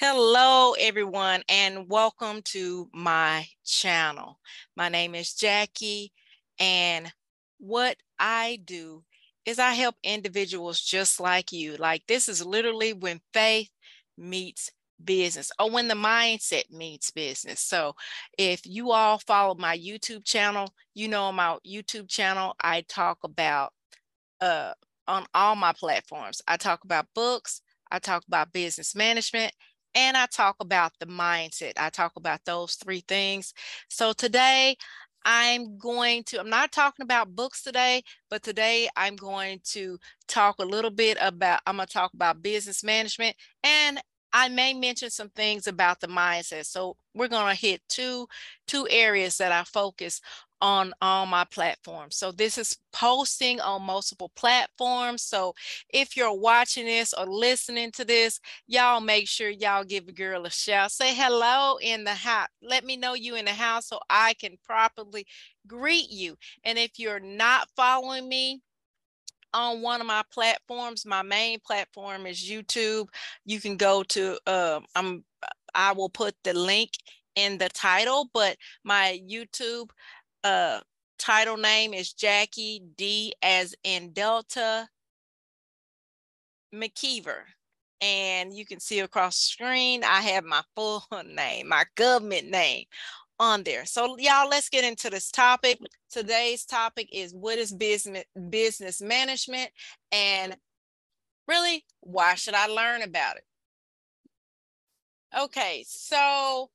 Hello, everyone, and welcome to my channel. My name is Jackie, and what I do is I help individuals just like you. Like, this is literally when faith meets business or when the mindset meets business. So, if you all follow my YouTube channel, you know on my YouTube channel, I talk about uh, on all my platforms, I talk about books, I talk about business management and I talk about the mindset. I talk about those three things. So today I'm going to, I'm not talking about books today, but today I'm going to talk a little bit about, I'm going to talk about business management and I may mention some things about the mindset. So we're going to hit two two areas that I focus on all my platforms. So this is posting on multiple platforms. So if you're watching this or listening to this, y'all make sure y'all give a girl a shout. Say hello in the house. Let me know you in the house so I can properly greet you. And if you're not following me, on one of my platforms. My main platform is YouTube. You can go to uh, I'm I will put the link in the title, but my YouTube uh, title name is Jackie D as in Delta McKeever. And you can see across the screen, I have my full name, my government name on there. So y'all, let's get into this topic. Today's topic is what is business business management and really why should I learn about it? Okay, so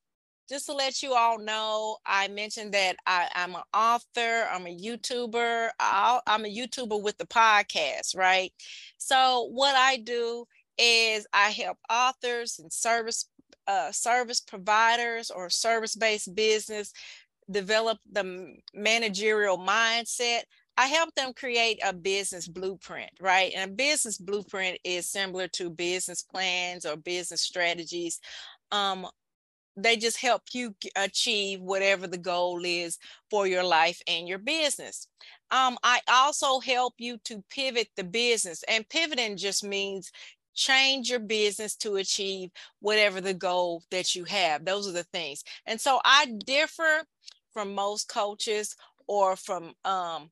just to let you all know, I mentioned that I, am an author, I'm a YouTuber, i am a YouTuber with the podcast, right? So what I do is I help authors and service uh, service providers or service-based business develop the managerial mindset. I help them create a business blueprint, right? And a business blueprint is similar to business plans or business strategies um, they just help you achieve whatever the goal is for your life and your business. Um, I also help you to pivot the business, and pivoting just means change your business to achieve whatever the goal that you have. Those are the things. And so I differ from most coaches or from um,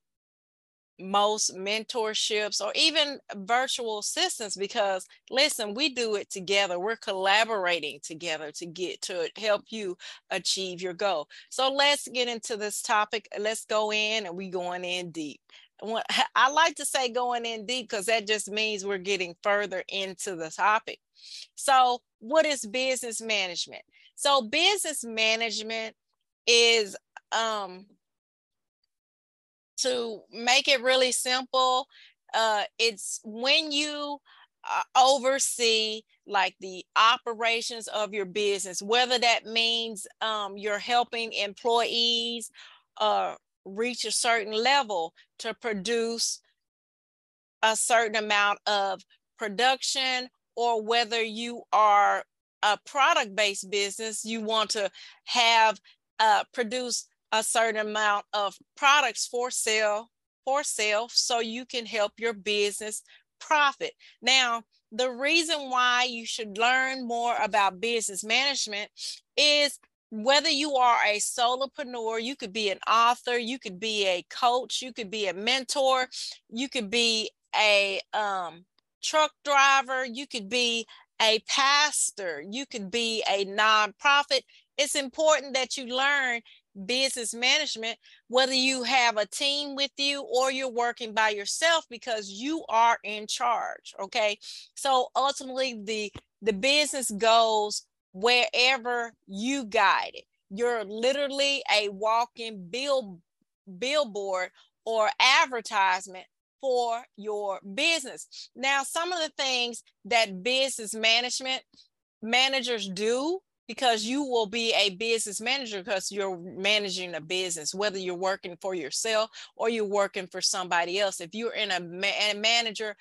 most mentorships or even virtual assistants because listen we do it together we're collaborating together to get to help you achieve your goal so let's get into this topic let's go in and we going in deep I like to say going in deep because that just means we're getting further into the topic. So, what is business management? So, business management is um, to make it really simple, uh, it's when you uh, oversee like the operations of your business, whether that means um, you're helping employees uh, reach a certain level to produce a certain amount of production, or whether you are a product based business, you want to have uh, produce a certain amount of products for sale for sale so you can help your business profit. Now, the reason why you should learn more about business management is whether you are a solopreneur, you could be an author, you could be a coach, you could be a mentor, you could be a um, truck driver, you could be a pastor, you could be a nonprofit. It's important that you learn business management, whether you have a team with you or you're working by yourself because you are in charge. Okay. So ultimately the the business goes wherever you guide it. You're literally a walking bill billboard or advertisement for your business. Now, some of the things that business management managers do because you will be a business manager because you're managing a business whether you're working for yourself or you're working for somebody else. If you're in a, ma- a manager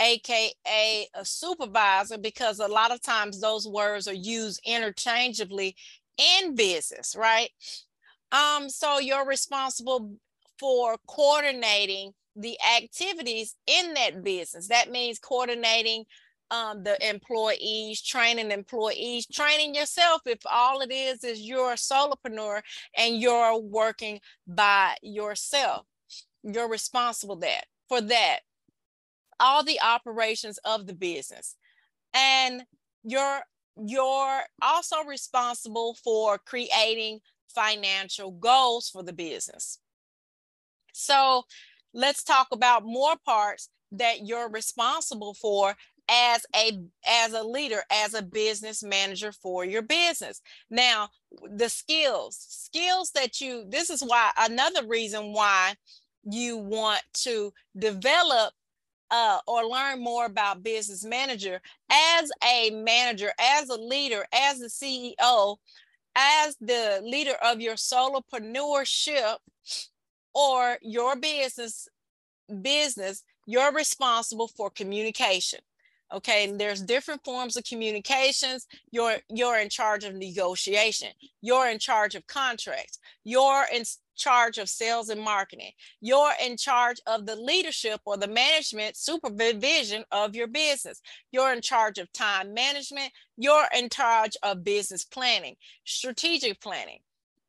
aka a supervisor because a lot of times those words are used interchangeably in business right? Um so you're responsible for coordinating the activities in that business. That means coordinating um, the employees, training employees, training yourself. If all it is is you're a solopreneur and you're working by yourself, you're responsible that for that. All the operations of the business, and you're you're also responsible for creating financial goals for the business. So let's talk about more parts that you're responsible for as a as a leader as a business manager for your business. Now the skills skills that you this is why another reason why you want to develop uh, or learn more about business manager as a manager as a leader as a ceo as the leader of your solopreneurship or your business business you're responsible for communication okay and there's different forms of communications. You're you're in charge of negotiation. You're in charge of contracts. You're in charge of sales and marketing. You're in charge of the leadership or the management supervision of your business. You're in charge of time management. You're in charge of business planning strategic planning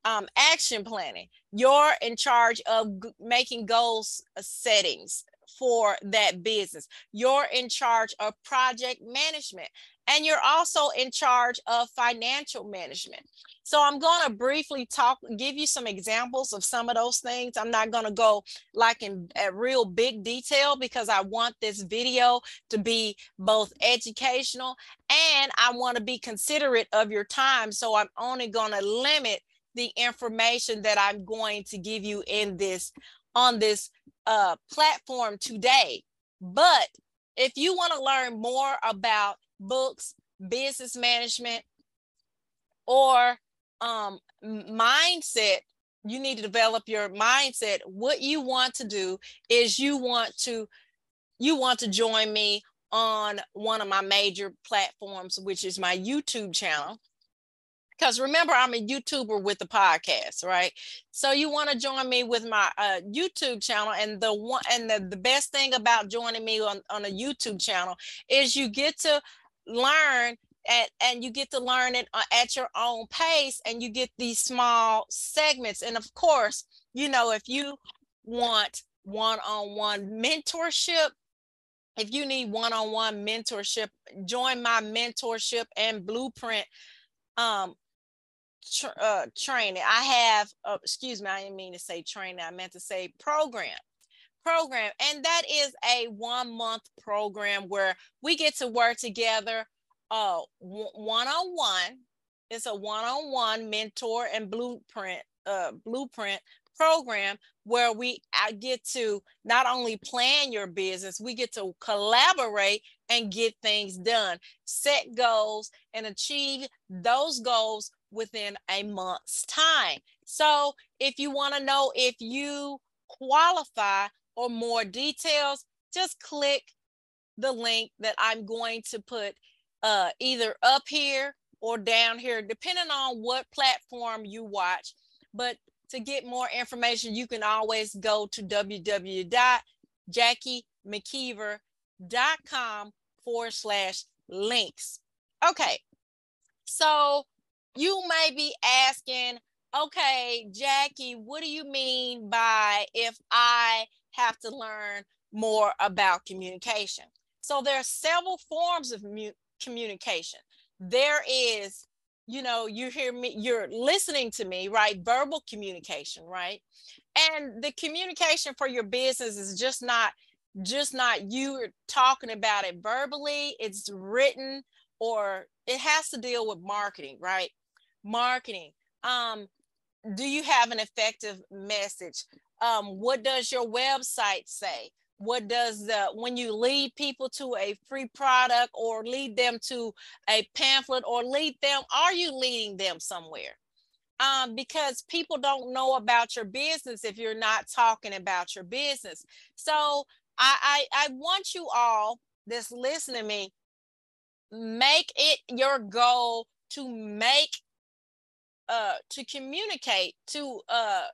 um, action planning you're in charge of g- making goals uh, settings for that business. You're in charge of project management and you're also in charge of financial management. So I'm going to briefly talk, give you some examples of some of those things. I'm not going to go like in real big detail because I want this video to be both educational and I want to be considerate of your time. So I'm only going to limit the information that I'm going to give you in this on this uh, platform today. But if you want to learn more about books, business management, or um, mindset, you need to develop your mindset. What you want to do is you want to you want to join me on one of my major platforms, which is my YouTube channel because remember i'm a youtuber with the podcast right? So you want to join me with my uh, youtube channel and the one and the, the best thing about joining me on, on a youtube channel is you get to learn and, and you get to learn it uh, at your own pace and you get these small segments. And of course you know if you want one-on-one mentorship if you need one-on-one mentorship join my mentorship and blueprint um, tra- uh, training. I have, uh, excuse me, I didn't mean to say training. I meant to say program. Program. And that is a one month program where we get to work together uh, one on one. It's a one on one mentor and blueprint uh, blueprint program where we get to not only plan your business, we get to collaborate and get things done, set goals, and achieve those goals within a month's time. So if you want to know if you qualify or more details, just click the link that I'm going to put uh, either up here or down here, depending on what platform you watch. But to get more information, you can always go to www.jackiemckeever.com forward slash links. Okay, so you may be asking, okay, Jackie, what do you mean by if I have to learn more about communication? So there are several forms of mu- communication. There is, you know, you hear me, you're listening to me, right? Verbal communication, right? And the communication for your business is just not just not you talking about it verbally, it's written or it has to deal with marketing, right? marketing um do you have an effective message um what does your website say what does the when you lead people to a free product or lead them to a pamphlet or lead them are you leading them somewhere? Um, because people don't know about your business if you're not talking about your business. So i i, I want you all that's listening to me make it your goal to make uh, to communicate, to uh,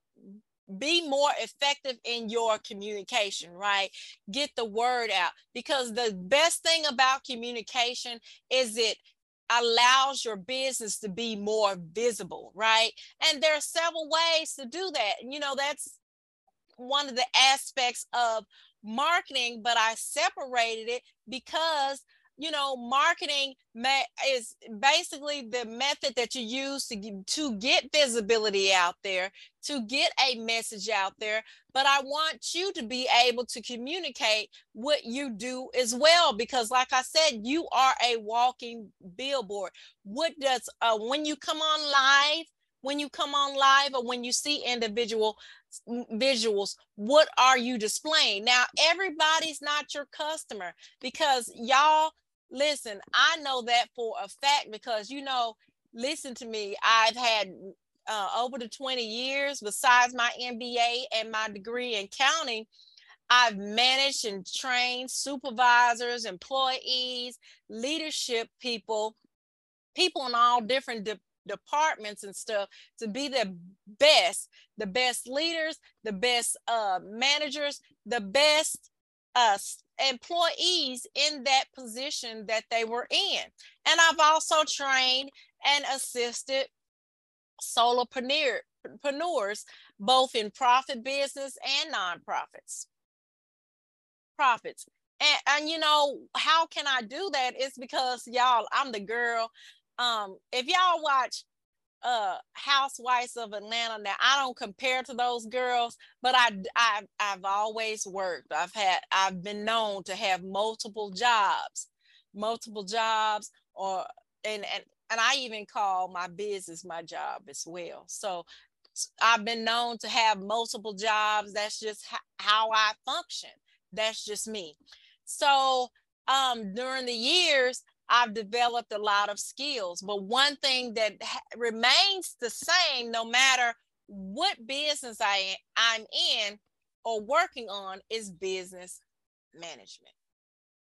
be more effective in your communication, right? Get the word out because the best thing about communication is it allows your business to be more visible, right? And there are several ways to do that. And you know, that's one of the aspects of marketing, but I separated it because you know marketing is basically the method that you use to, to get visibility out there to get a message out there. But i want you to be able to communicate what you do as well because like i said you are a walking billboard. What does uh, when you come on live when you come on live or when you see individual visuals what are you displaying? Now everybody's not your customer because y'all Listen, I know that for a fact because you know, listen to me. I've had uh, over the 20 years, besides my MBA and my degree in counting, I've managed and trained supervisors, employees, leadership people, people in all different de- departments and stuff to be the best, the best leaders, the best uh, managers, the best uh, employees in that position that they were in. And I've also trained and assisted solopreneurs, both in profit business and nonprofits. Profits. And, and you know, how can I do that? It's because y'all, I'm the girl. Um, if y'all watch uh housewives of Atlanta. Now I don't compare to those girls, but I I I've always worked. I've had I've been known to have multiple jobs, multiple jobs, or and and and I even call my business my job as well. So I've been known to have multiple jobs. That's just how I function. That's just me. So um during the years I've developed a lot of skills. But one thing that ha- remains the same, no matter what business I I'm in or working on, is business management.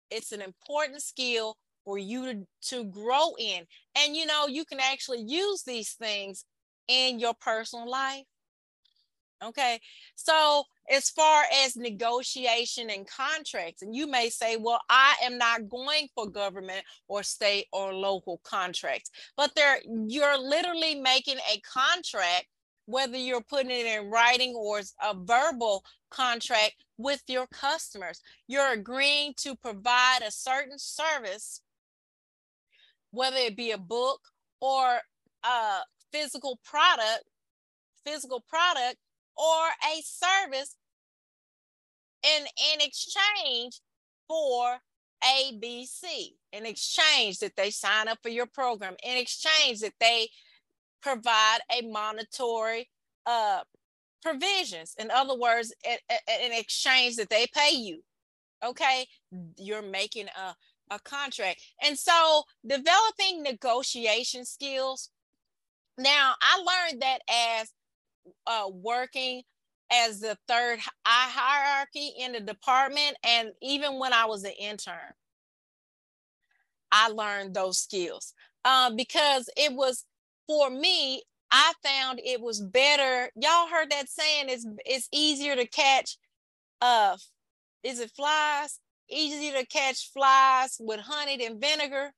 It's an important skill for you to, to grow in. And you know, you can actually use these things in your personal life. Okay. So as far as negotiation and contracts, and you may say, well, I am not going for government or state or local contracts, but there you're literally making a contract, whether you're putting it in writing or a verbal contract with your customers. You're agreeing to provide a certain service, whether it be a book or a physical product, physical product or a service in, in exchange for ABC, in exchange that they sign up for your program, in exchange that they provide a monetary uh, provisions. In other words, in exchange that they pay you. Okay, you're making a, a contract. And so developing negotiation skills. Now, I learned that as uh, working as the third I hierarchy in the department. And even when I was an intern, I learned those skills uh, because it was for me. I found it was better. Y'all heard that saying? It's it's easier to catch. Uh, is it flies? Easier to catch flies with honey than vinegar.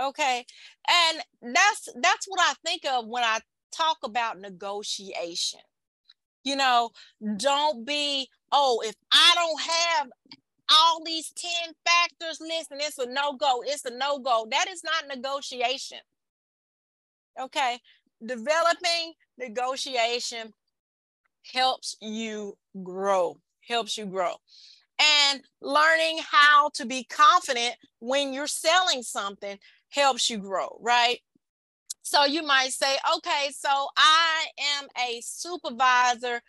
Okay, and that's that's what I think of when I talk about negotiation. You know, don't be, oh, if I don't have all these 10 factors, listen, it's a no go. It's a no go. That is not negotiation. Okay. Developing negotiation helps you grow, helps you grow. And learning how to be confident when you're selling something helps you grow, right? So you might say, okay, so I am a supervisor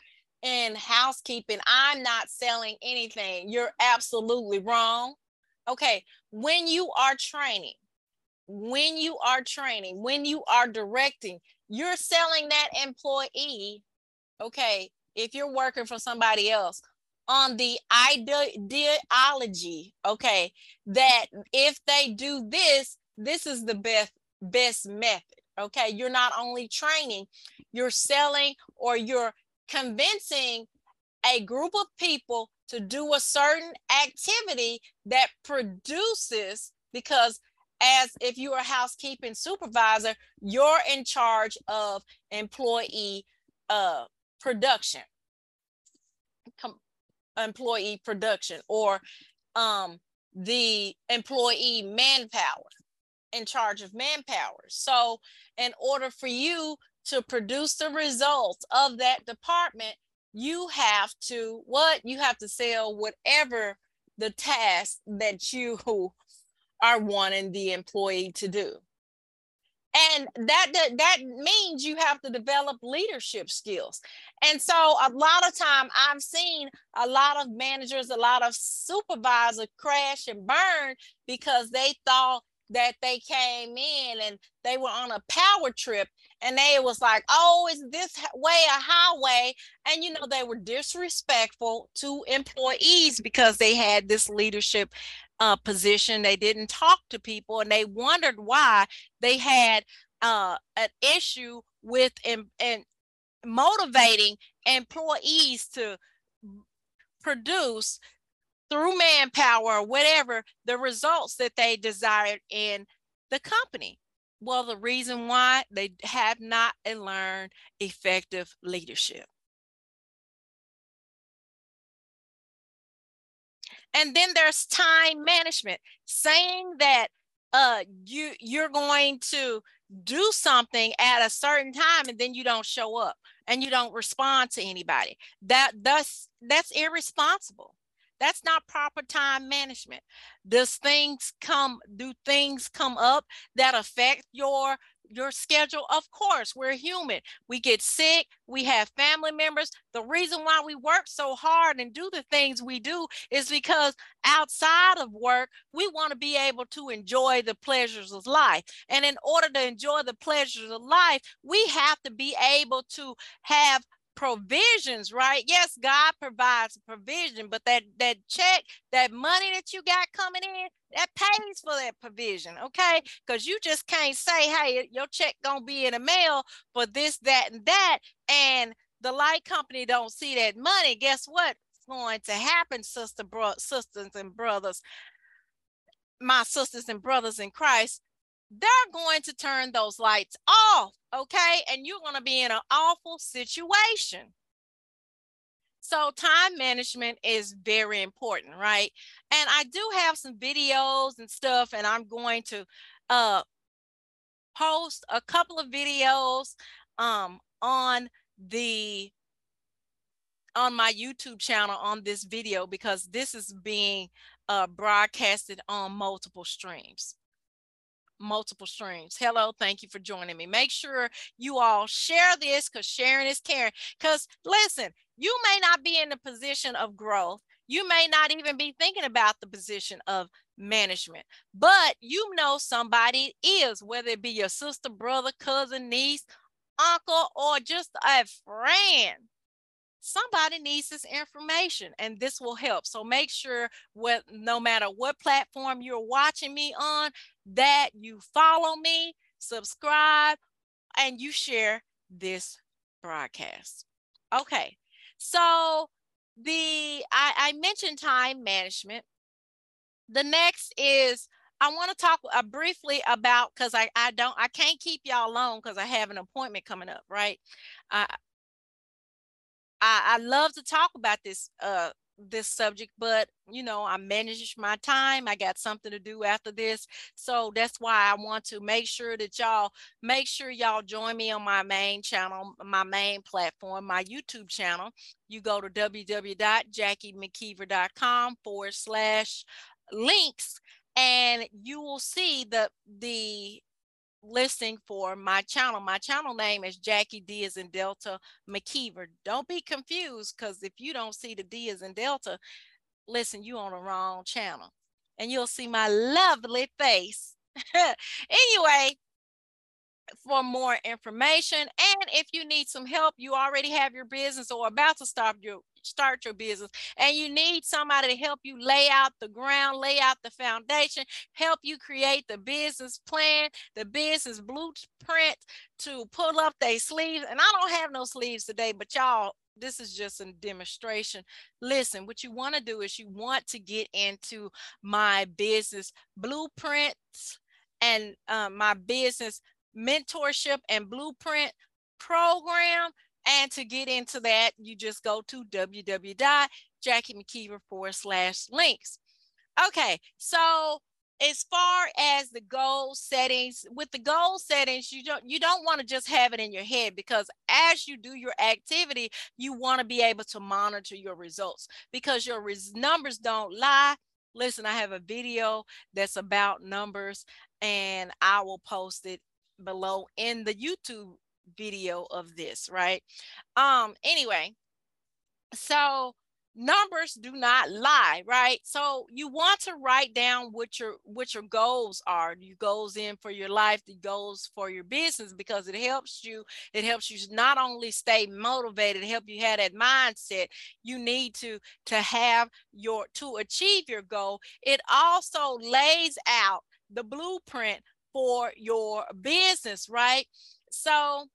in housekeeping. I'm not selling anything. You're absolutely wrong. Okay, when you are training, when you are training, when you are directing, you're selling that employee, okay, if you're working for somebody else on the ideology, okay, that if they do this, this is the best best method. Okay, you're not only training, you're selling or you're convincing a group of people to do a certain activity that produces because as if you're a housekeeping supervisor you're in charge of employee uh, production. Com- employee production or um, the employee manpower in charge of manpower. So in order for you to produce the results of that department you have to what? You have to sell whatever the task that you are wanting the employee to do. And that, that that means you have to develop leadership skills. And so a lot of time i've seen a lot of managers a lot of supervisors crash and burn because they thought that they came in and they were on a power trip and they was like oh is this way a highway? And you know they were disrespectful to employees because they had this leadership uh, position. They didn't talk to people and they wondered why they had uh, an issue with and motivating employees to produce through manpower or whatever the results that they desired in the company. Well, the reason why they have not learned effective leadership. And then there's time management, saying that uh, you you're going to do something at a certain time and then you don't show up and you don't respond to anybody. That that's that's irresponsible. That's not proper time management. Does things come, do things come up that affect your your schedule? Of course, we're human. We get sick, we have family members. The reason why we work so hard and do the things we do is because outside of work, we want to be able to enjoy the pleasures of life. And in order to enjoy the pleasures of life, we have to be able to have provisions, right? Yes, God provides provision, but that that check, that money that you got coming in, that pays for that provision, okay? Because you just can't say, hey, your check gonna be in the mail for this, that, and that, and the light company don't see that money. Guess what? It's going to happen, sister, bro, sisters and brothers, my sisters and brothers in Christ they're going to turn those lights off, okay? And you're going to be in an awful situation. So time management is very important, right? And I do have some videos and stuff, and I'm going to uh, post a couple of videos um, on the on my YouTube channel on this video because this is being uh, broadcasted on multiple streams multiple streams. Hello, thank you for joining me. Make sure you all share this because sharing is caring. Because listen, you may not be in the position of growth. You may not even be thinking about the position of management, but you know somebody is, whether it be your sister, brother, cousin, niece, uncle, or just a friend somebody needs this information and this will help. So make sure what no matter what platform you're watching me on, that you follow me, subscribe, and you share this broadcast. Okay, so the I, I mentioned time management. The next is I want to talk uh, briefly about because I I don't I can't keep y'all long because I have an appointment coming up, right? Uh, I, I love to talk about this uh this subject, but you know, I manage my time. I got something to do after this. So that's why I want to make sure that y'all make sure y'all join me on my main channel, my main platform, my YouTube channel. You go to www.jackiemckeever.com forward slash links and you will see the the listing for my channel. My channel name is Jackie D as in Delta McKeever. Don't be confused because if you don't see the D as in Delta, listen, you on the wrong channel and you'll see my lovely face. anyway, for more information and if you need some help, you already have your business or about to start your start your business and you need somebody to help you lay out the ground, lay out the foundation, help you create the business plan, the business blueprint to pull up their sleeves. And I don't have no sleeves today, but y'all this is just a demonstration. Listen, what you want to do is you want to get into my business blueprints and uh, my business mentorship and blueprint program. And to get into that, you just go to www.jackiemckeever forward slash links. Okay, so as far as the goal settings with the goal settings you don't you don't want to just have it in your head because as you do your activity you want to be able to monitor your results because your res- numbers don't lie listen i have a video that's about numbers and i will post it below in the youtube video of this right? Um anyway so numbers do not lie right? So you want to write down what your what your goals are. Your goals in for your life the goals for your business because it helps you. It helps you not only stay motivated help you have that mindset you need to to have your to achieve your goal. It also lays out the blueprint for your business right? So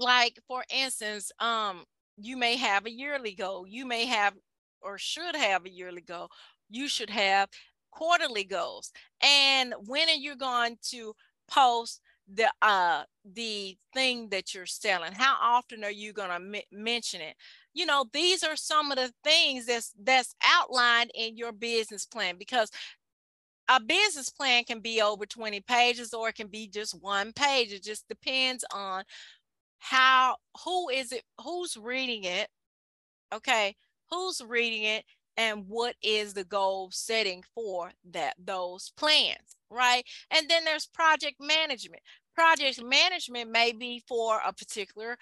like for instance um you may have a yearly goal. You may have or should have a yearly goal. You should have quarterly goals. And when are you going to post the uh the thing that you're selling? How often are you going to m- mention it? You know, these are some of the things that's that's outlined in your business plan because a business plan can be over 20 pages or it can be just one page. It just depends on how who is it who's reading it okay? Who's reading it and what is the goal setting for that those plans right? And then there's project management project management may be for a particular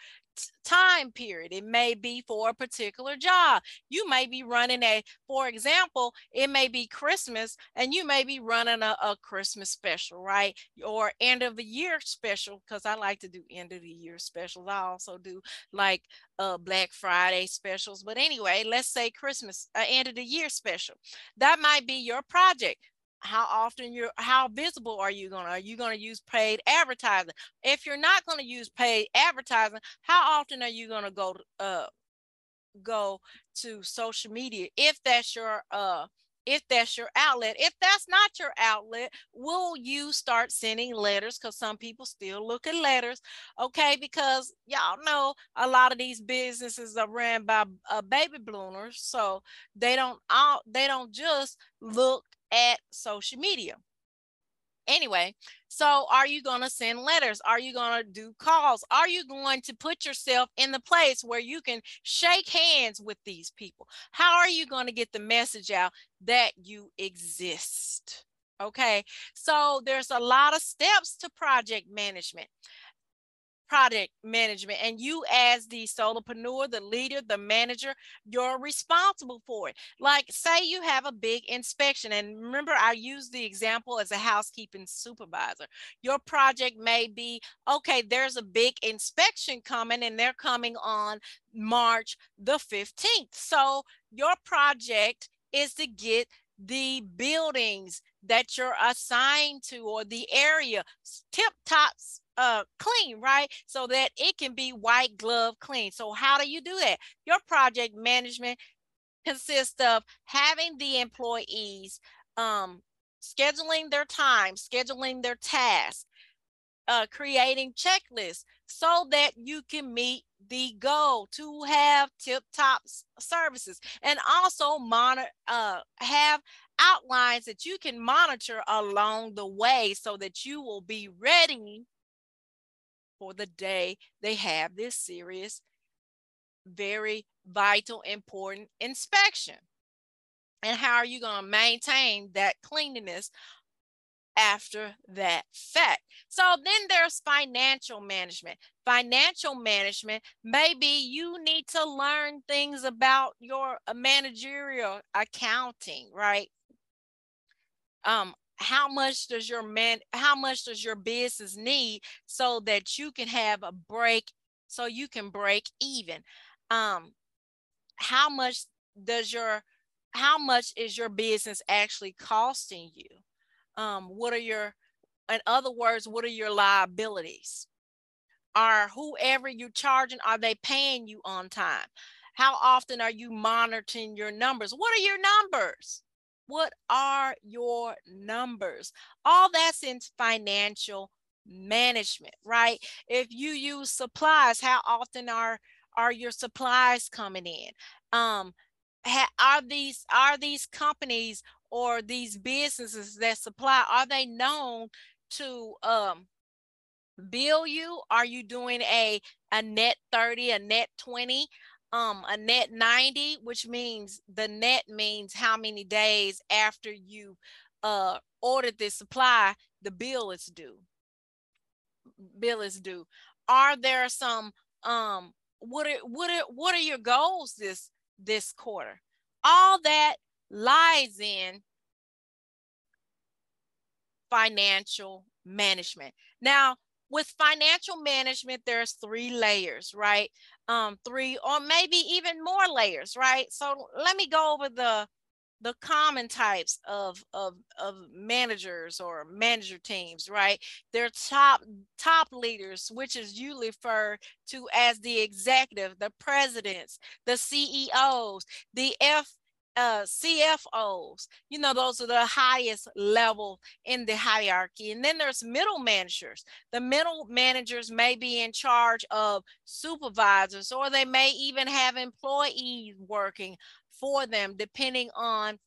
time period. It may be for a particular job. You may be running a, for example, it may be Christmas and you may be running a, a Christmas special, right? Or end of the year special, because I like to do end of the year specials. I also do like uh, Black Friday specials. But anyway, let's say Christmas, uh, end of the year special. That might be your project how often you're how visible are you gonna are you gonna use paid advertising? If you're not gonna use paid advertising how often are you gonna go uh go to social media if that's your uh if that's your outlet? If that's not your outlet will you start sending letters? Because some people still look at letters okay? Because y'all know a lot of these businesses are ran by uh, baby bloomers so they don't all they don't just look at social media. Anyway, so are you going to send letters? Are you going to do calls? Are you going to put yourself in the place where you can shake hands with these people? How are you going to get the message out that you exist? Okay, so there's a lot of steps to project management project management and you as the solopreneur the leader the manager you're responsible for it. Like say you have a big inspection and remember i use the example as a housekeeping supervisor. Your project may be okay there's a big inspection coming and they're coming on march the 15th so your project is to get the buildings that you're assigned to or the area tip tops uh, clean, right? So that it can be white glove clean. So how do you do that? Your project management consists of having the employees um, scheduling their time, scheduling their tasks, uh, creating checklists so that you can meet the goal to have tip top services and also monitor uh, have outlines that you can monitor along the way so that you will be ready for the day they have this serious, very vital, important inspection. And how are you going to maintain that cleanliness after that fact. So then there's financial management. Financial management, maybe you need to learn things about your managerial accounting, right? Um, how much does your man how much does your business need so that you can have a break so you can break even um how much does your how much is your business actually costing you um what are your in other words what are your liabilities are whoever you're charging, are they paying you on time? How often are you monitoring your numbers? What are your numbers? What are your numbers? All that's in financial management, right? If you use supplies, how often are are your supplies coming in? Um, ha, are these are these companies or these businesses that supply are they known to um bill you? Are you doing a a net 30, a net 20, um a net 90, which means the net means how many days after you uh ordered this supply the bill is due. Bill is due. Are there some um what are what are what are your goals this this quarter? All that lies in financial management. Now, with financial management, there's three layers, right? Um, three or maybe even more layers, right? So let me go over the the common types of, of of managers or manager teams right they're top top leaders which is usually referred to as the executive the presidents the ceos the f uh, CFOs, you know, those are the highest level in the hierarchy. And then there's middle managers. The middle managers may be in charge of supervisors, or they may even have employees working for them, depending on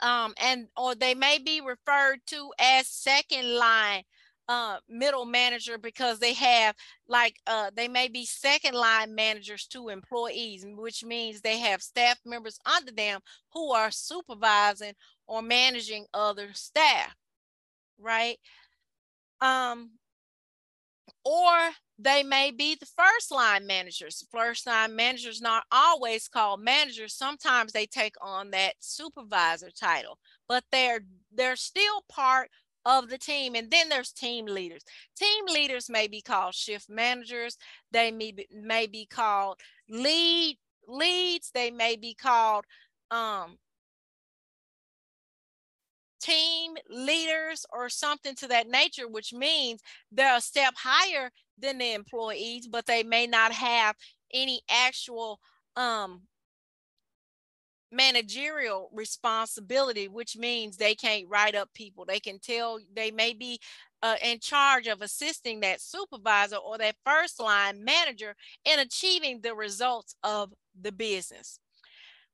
um, and or they may be referred to as second line uh, middle manager because they have like uh, they may be second line managers to employees, which means they have staff members under them who are supervising or managing other staff, right? Um, or they may be the first line managers. First line managers not always called managers. Sometimes they take on that supervisor title, but they're they're still part of the team. And then there's team leaders. Team leaders may be called shift managers. They may be, may be called lead leads. They may be called um, team leaders or something to that nature, which means they're a step higher than the employees, but they may not have any actual um, managerial responsibility, which means they can't write up people. They can tell, they may be uh, in charge of assisting that supervisor or that first line manager in achieving the results of the business.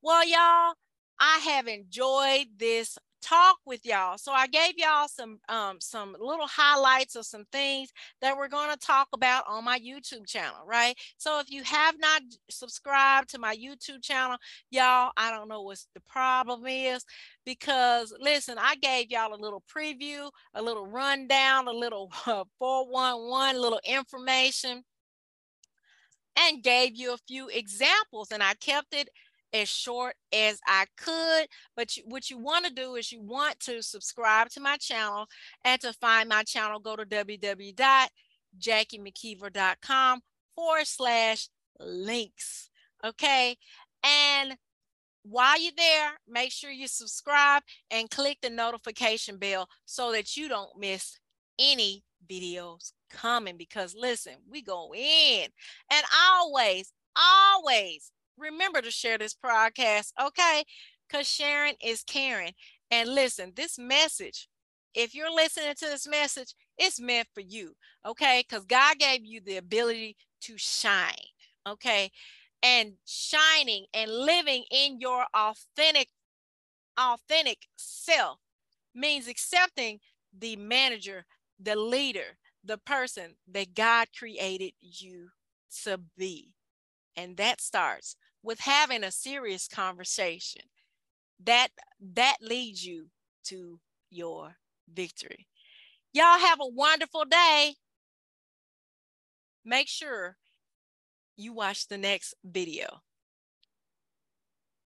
Well, y'all, I have enjoyed this talk with y'all. So I gave y'all some um, some little highlights of some things that we're going to talk about on my YouTube channel, right? So if you have not subscribed to my YouTube channel, y'all, I don't know what the problem is because listen, I gave y'all a little preview, a little rundown, a little uh, 411, little information and gave you a few examples and I kept it as short as I could. But you, what you want to do is you want to subscribe to my channel and to find my channel, go to www.jackiemckeever.com forward slash links. Okay. And while you're there, make sure you subscribe and click the notification bell so that you don't miss any videos coming because listen, we go in and always, always remember to share this podcast, okay? Because sharing is caring. And listen, this message, if you're listening to this message, it's meant for you, okay? Because God gave you the ability to shine, okay? And shining and living in your authentic, authentic self means accepting the manager, the leader, the person that God created you to be. And that starts with having a serious conversation that that leads you to your victory. Y'all have a wonderful day. Make sure you watch the next video